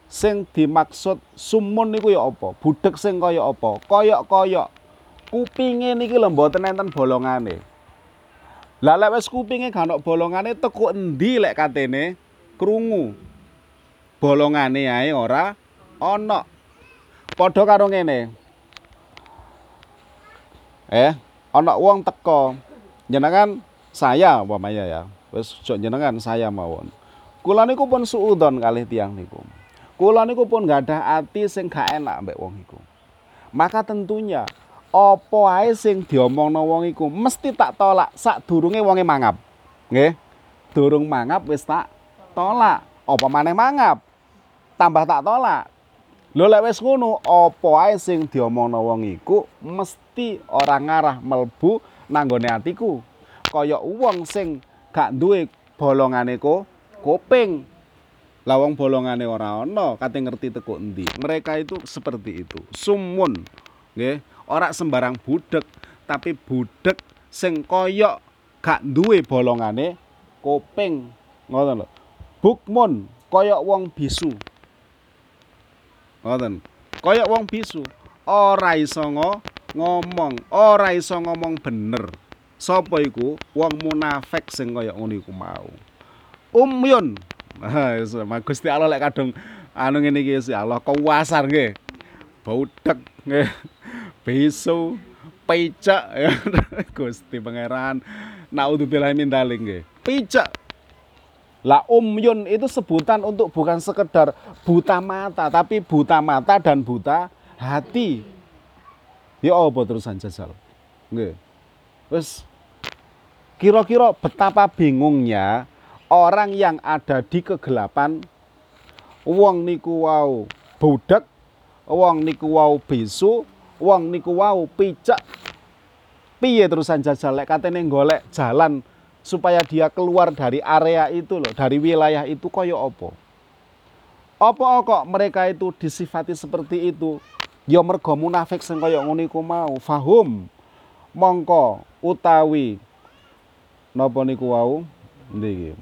Speaker 1: Sing dimaksud sumun niku ya apa? Budak sing kaya apa? Koyok-koyok. Kupinge niki lho mboten enten bolongane. Lah lek wis kupinge gak ono bolongane teko endi lek katene krungu. Bolongane ae ora ana. Padha karo ngene. Eh, ana wong teko jenengan saya umpamanya ya wis jenengan saya mawon kula niku pun suudon kalih tiang niku kula niku pun nggak ada ati sing gak enak mbek wong iku maka tentunya apa ae sing diomongno wong iku? Mesti tak tolak. Sak durunge wonge mangap. Nggih. Durung mangap wis tak tolak. Apa maneh mangap? Tambah tak tolak. Lho lek wis ngono apa ae sing diomongno wong iku? Mesti orang ngarah melbu nanggone atiku. Kaya wong sing gak duwe bolongane ko kuping. Lah wong bolongane ora ana kate ngerti teko endi? Mereka itu seperti itu. Sumun. Nggih ora sembarang budek tapi budek sing kaya gak duwe bolongane kuping ngoten lho bukmun kaya wong bisu ngoten kaya wong bisu ora iso ngomong, ora iso ngomong bener. Sapa iku? Wong munafik sing kaya ngono iku mau. Umyun. Gusti Allah lek kadung anu ngene iki Allah kuwasar nggih. Nggih. Beso pecak ya. Gusti pangeran. Naudzubillah min daling nggih. Pecak. Lah umyun itu sebutan untuk bukan sekedar buta mata, tapi buta mata dan buta hati. Ya apa terusan jajal? Nggih. Wis kira-kira betapa bingungnya orang yang ada di kegelapan wong niku wau budak, wong niku wau bisu, wong niku wau picak. Piye terusan jajal lek katene golek jalan supaya dia keluar dari area itu loh, dari wilayah itu koyo apa? Apa kok mereka itu disifati seperti itu? ya mergo munafik sing ngono iku mau fahum mongko utawi napa niku wau niki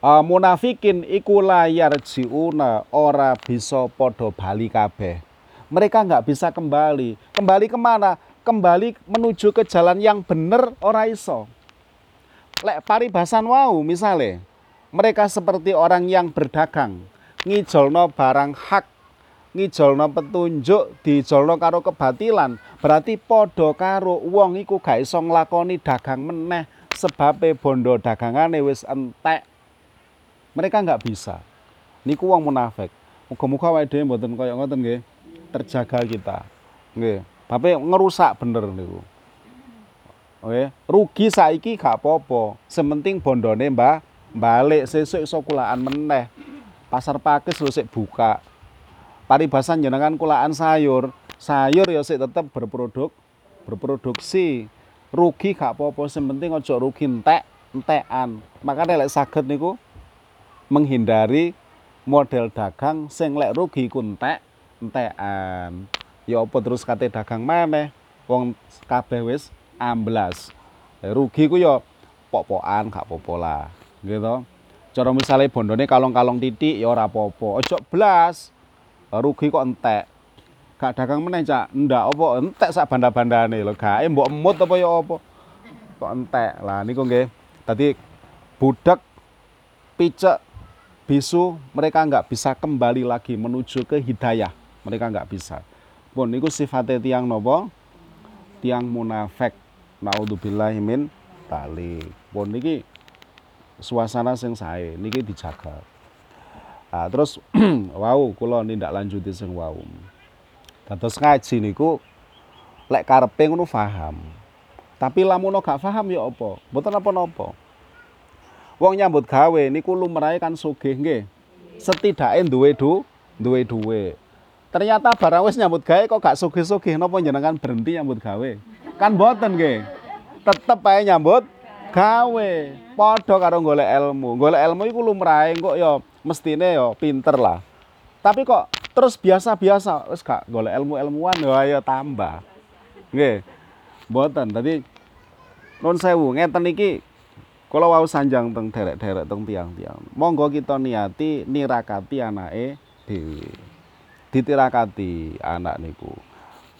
Speaker 1: uh, munafikin iku layar jiuna ora bisa podo bali kabeh. Mereka nggak bisa kembali. Kembali ke mana? Kembali menuju ke jalan yang bener ora iso. Lek paribasan wau misale mereka seperti orang yang berdagang ngijolno barang hak ngijolno petunjuk dijolno karo kebatilan berarti podo karo wong iku gak iso nglakoni dagang meneh sebabe bondo dagangane wis entek mereka nggak bisa niku wong munafik muga-muga awake dhewe mboten kaya ngoten nggih terjaga kita nggih tapi ngerusak bener niku Oke, rugi saiki gak apa-apa. Sementing bondone mbah balik sesuk iso kulaan meneh. Pasar pakis lho sik buka. Paribasan jenengan kulaan sayur. Sayur ya sik tetep berproduk berproduksi. Rugi gak apa-apa, sementing aja rugi entek entekan. Makanya lek saged niku menghindari model dagang sing lek rugi ku entek entekan. Ya apa terus kate dagang maneh? Wong kabeh wis amblas. Rugi ku ya pok-pokan gak apa-apa lah. Gitu. Cara misale bondone kalong-kalong titik ya ora apa-apa. Ojo blas. Rugi kok entek. Gak dagang meneh, Cak. Ndak apa entek sak banda-bandane lho. Gae mbok emut apa ya apa. Kok entek. Lah niku nggih. Tadi budak picek bisu mereka nggak bisa kembali lagi menuju ke hidayah. Mereka nggak bisa. Pun niku sifatnya tiang nopo? Tiang munafik. Naudzubillah min tali pun niki suasana sing sae niki dijaga. Nah, terus wow kula nindak lanjuti sing wow dados ngaji niku lek karepe ngono paham tapi lamun gak paham ya apa? Mboten apa-apa Wong nyambut gawe niku lumrahe kan sugih nggih. Setidake duwe du, duwe duwe. Ternyata barang wis nyambut gawe kok gak sugih-sugih napa jenengan berhenti nyambut gawe? Kan boten nggih. Tetep ae nyambut gawe. Padha karo golek ilmu. Golek ilmu iku lumrahe kok ya mestine ya pinter lah. Tapi kok terus biasa-biasa wis gak golek ilmu-ilmuwan ya tambah. Nggih. Boten. Dadi nun sewu ngeten iki kalau wau sanjang teng derek-derek teng tiang-tiang. Monggo kita niati nirakati anake dhewe. Ditirakati anak niku.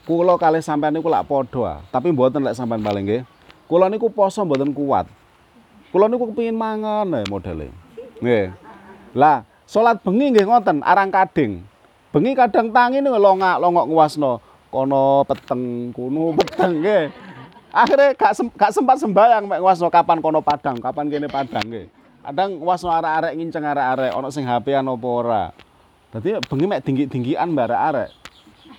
Speaker 1: Kula kalih sampean niku lak padha, tapi mboten lek sampean paling nggih. Kula niku poso mboten kuat. Kula niku kepengin mangan ae modele. Nggih. Lah, salat bengi nggih ngoten, arang kading. Bengi kadang tangi niku longak longok nguwasno kono peteng, kuno peteng nggih akhirnya gak, sem gak sempat sembayang mek wasno kapan kono padang kapan kene padang nggih. Kadang wasno arek-arek nginceng arek-arek ana sing HP-an apa ora. Dadi bengi mek tinggi-tinggian mbak arek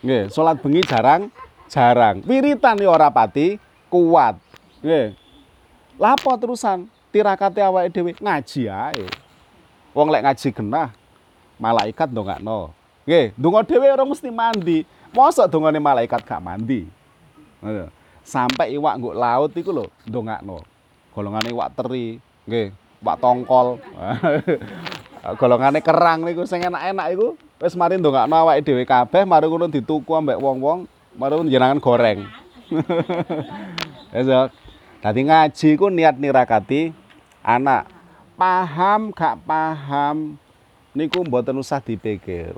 Speaker 1: nggih salat bengi jarang jarang. Wiritan ya ora pati. Kuat. Nggih. Lapo terusan? Tirakate awake dhewe ngaji ae. Wong lek ngaji genah malaikat ndongakno. Nggih donga dhewe ora mesti mandi. Mosok dongane malaikat gak mandi. Ngono sampai iwak nggo laut iku lho ndongakno. Golongane iwak teri, nggih, iwak tongkol. Golongane kerang niku sing enak-enak iku wis mari ndongakno awake dhewe kabeh, mari ngono dituku ambek wong-wong, mari jenengan goreng. Esok. Dadi ngaji ku niat nirakati anak. Paham gak paham niku mboten usah dipikir.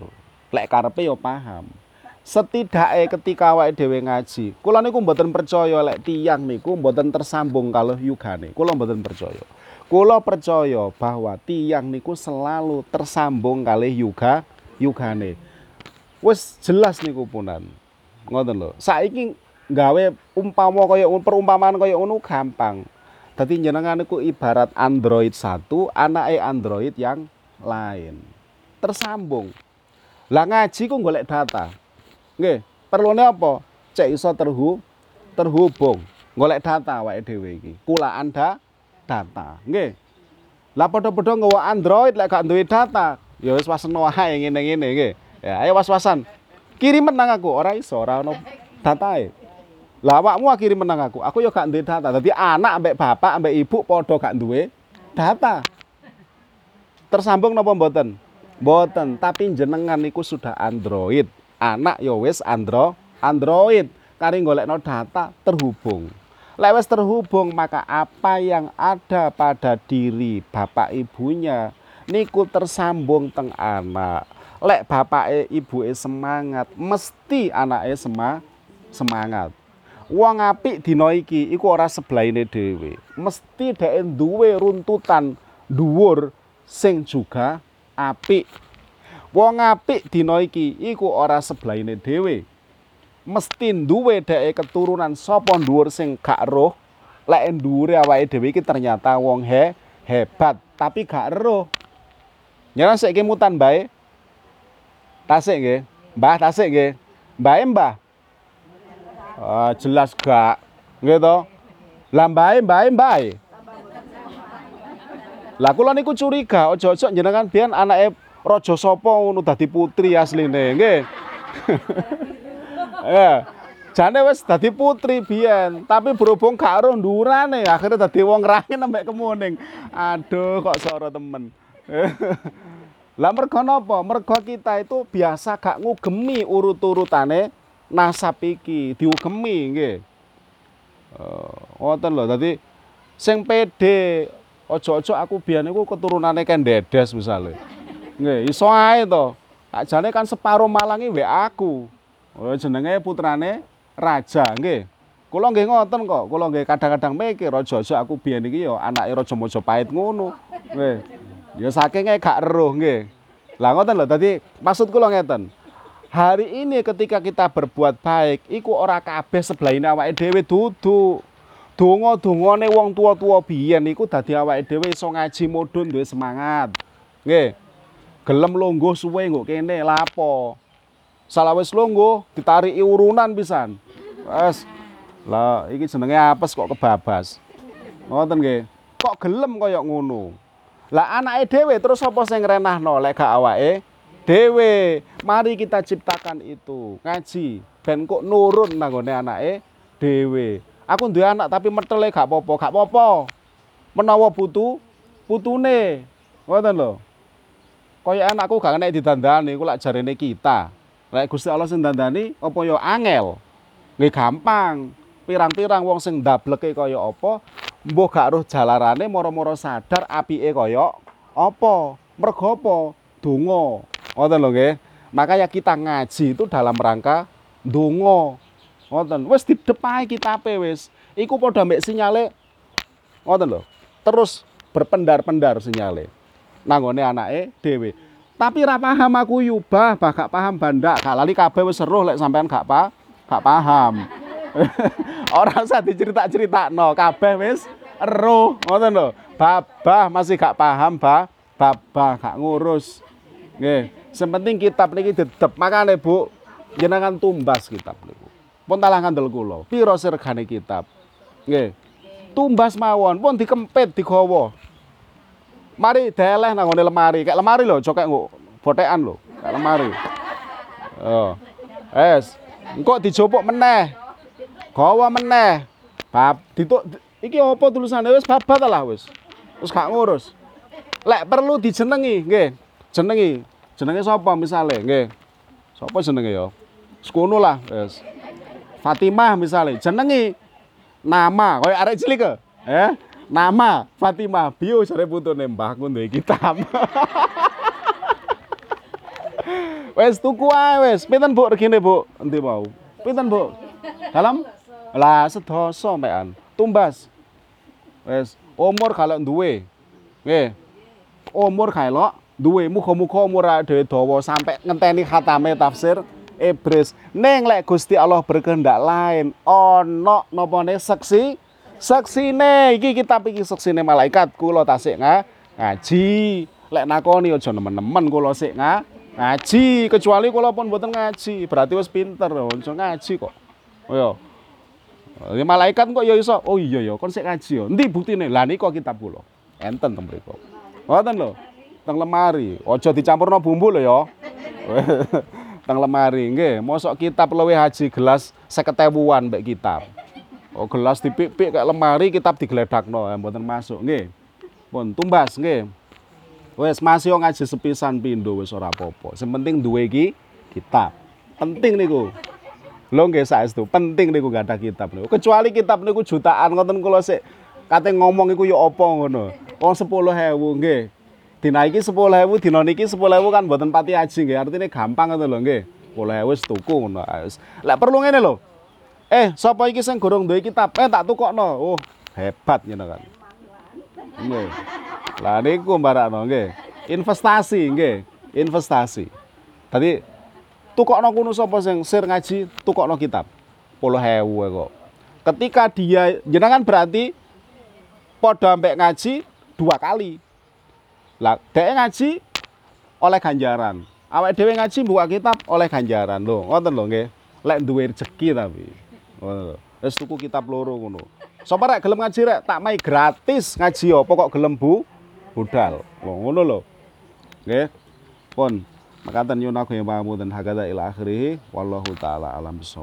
Speaker 1: Lek karepe ya paham setidaknya ketika awake dhewe ngaji kula niku mboten percaya lek tiyang niku mboten tersambung kalau yugane. Kula mboten percaya. Kula percaya bahwa tiyang niku selalu tersambung kali yuga yugane. Wis jelas niku punan. Ngoten lho. Saiki gawe umpama kaya perumpamaan kaya ngono gampang. Dadi jenengan niku ibarat Android satu anake Android yang lain. Tersambung. Lah ngaji ku golek data Nggih, perlune apa? Cek iso terhu terhubung. Golek data awake dhewe iki. Kulaan da data. Nggih. Lah padha-padha nggawa Android lek gak duwe data, ya wis waseno wae ngene-ngene nggih. Ya ayo was-wasan. Kirim menang aku, ora iso, ora ono datae. Lah awakmu kirim menang aku. Aku ya gak duwe data. Dadi anak ambek bapak ambek ibu padha gak duwe data. Tersambung napa mboten? Mboten, tapi jenengan niku sudah Android anak ya wis andro android kari golekno data terhubung Lewes terhubung maka apa yang ada pada diri bapak ibunya niku tersambung teng anak. Lek bapak ibu semangat, mesti anaknya sema, semangat. Wong apik dina iki iku ora sebelahine dhewe. Mesti dhek duwe runtutan dhuwur sing juga apik. Wong apik dina iki iku ora sebelahine dhewe. Mesti duwe dhek keturunan sapa dhuwur sing gak roh. Lek dhuwure awake dhewe iki ternyata wong he hebat tapi gak roh. Nyaran sik mutan bae tasik nggih. Mbah tasik nggih. Mbae mbah? Ah jelas gak. Nggih to? Lah mbae mbae mbae lah kula niku curiga ojo-ojo jenengan biyen anake raja sapa ngono dadi putri asline nggih Ya. Jane wis dadi putri biyen, tapi berhubung gak roh ndurane, akhirnya dadi wong rangin sampe kemuning. Aduh, kok soro temen. Lah mergo napa? Mergo kita itu biasa gak ngugemi urut-urutane nasab iki, diugemi nggih. Ngoten lho, dadi sing pede ojo-ojo aku biyen iku keturunane Kendedes misale. Nggih, iso ae to. Jane kan separo Malangi wek aku. Oh jenenge putrane raja nggih. Kula nggih ngoten kok, kula nggih kadang-kadang mikir aja-aja aku biyen iki ya anake Raja Majapahit ngono. Nggih. Ya saking gak eruh nggih. Lah ngoten lho dadi maksud kula ngeten. Hari ini ketika kita berbuat baik, iku ora kabeh sebelahine awake dhewe dudu. Donga-dongane wong tua-tua biyen iku dadi awake dhewe iso ngaji mudhun duwe semangat. Nggih. Gelem longgo suwe nggo kene lapo salah wis longgo ditarik urunan pisan. Wes. Lah iki jenenge apes kok kebabas. Ngoten nggih. Kok gelem kaya ngono. Lah anake dhewe terus apa sing renahno lek gak awake dhewe. Mari kita ciptakan itu. Ngaji ben kok nurun nanggone anake dhewe. Aku duwe anak tapi metele gak apa-apa, gak apa-apa. Menawa putu putune. Ngoten lho. Kaya anakku gak kena didandani, ku lak jarene kita. Lek Gusti Allah sing dandani apa ya angel. Nggih gampang. Pirang-pirang wong sing ndableke kaya apa, mbuh gak roh jalarane moro-moro sadar apike kaya apa. Mergo apa? Donga. Ngoten lho nggih. Makanya kita ngaji itu dalam rangka donga. Ngoten. Wis didepahi kitabe wis. Iku padha mbek sinyale ngoten lho. Terus berpendar-pendar sinyale. Nanggone anake dhewe. Tapi ra paham aku yubah, bah gak paham banda, gak lali kabeh wis seruh lek sampean gak pa, gak paham. Ora usah dicerita-critakno, kabeh wis eruh, ngoten lho. Babah masih gak paham, bah, babah gak ngurus. Nggih, sepenting kitab niki dedep. Makane Bu, jenengan tumbas kitab niku. Pun talah ngandel kula. Regane kitab? Nggih. Tumbas mawon, pun dikempit digawa. Mari deleh nang lemari. Kayak lemari lho, cokek nggo botekan lho. Kayak lemari. Oh. Es. Engko dijopok meneh. Gawa meneh. Bab dituk iki apa tulisane wis babat lah wis. Wis gak ngurus. Lek perlu dijenengi, nggih. Jenengi. Jenenge sapa misale, nggih. Sapa jenenge ya? Sekono lah, wis. Fatimah misale, jenengi nama koyo arek cilik? Eh? Nama Fatimah bio jare putune mbahku duwe kitab. wes tuku ae wes. Pinten Bu regine Bu? Endi mau? Pinten Bu? Dalam? Lah sedoso mekan. Tumbas. Wes umur kalau duwe. Nggih. Umur kalau duwe muga-muga umur dhewe dawa sampai ngenteni khatame tafsir Ibris. Neng lek Gusti Allah berkehendak lain, ana napa seksi Saksine iki kitab iki saksine malaikat kula tasik nga, ngaji. Lek nakoni aja nemen-nemen kula sik nga, ngaji kecuali kula pun mboten ngaji. Berarti wis pinter aja ngaji kok. Oh ya. Ya malaikat kok ya iso. Oh iya ya, kon sik ngaji ya. Endi buktine? Lah niku kitab kula. Enten teng mriku. Ngoten lho. Teng lemari. Aja dicampurno bumbu lho ya. teng lemari nggih. Mosok kitab luwih haji gelas 50.000-an mbek kitab. Oh gelas dipik-pik kayak lemari kitab digledakno ya mboten masuk nggih. Pun tumbas nggih. Wes masih ngaji sepisan pindo wis ora apa-apa. Sing penting duwe kitab. Penting niku. Lho nggih saestu, penting niku gadah kitab niku. Kecuali kitab niku jutaan ngoten kula sik kate ngomong iku ya apa ngono. Wong 10.000 nggih. Dina iki 10.000, dina niki 10.000 kan mboten pati aji nggih. Artine gampang ngoten lho nggih. 10.000 wis tuku ngono. Lek perlu ngene lho. Eh, sapa iki sing gorong duwe kitab? Eh, tak tukokno. Oh, hebat ngono kan. Nggih. Lah niku mbarakno nggih. Investasi nggih. Investasi. Tadi tukokno kuno sapa sing sir ngaji, tukokno kitab. 10.000 kok. Ketika dia jenengan berarti padha ambek ngaji dua kali. Lah, dhek ngaji oleh ganjaran. Awake dhewe ngaji buka kitab oleh ganjaran lho. Ngoten lho nggih. Lek duwe rezeki tapi. Wis tuku kitab loro ngono. Sapa rek gelem ngaji rek tak mai gratis ngaji apa kok gelem bu budal. Lho ngono lho. Nggih. Pun makaten yun aku yang pahamu dan hakada ila akhirih wallahu taala alam bisawab.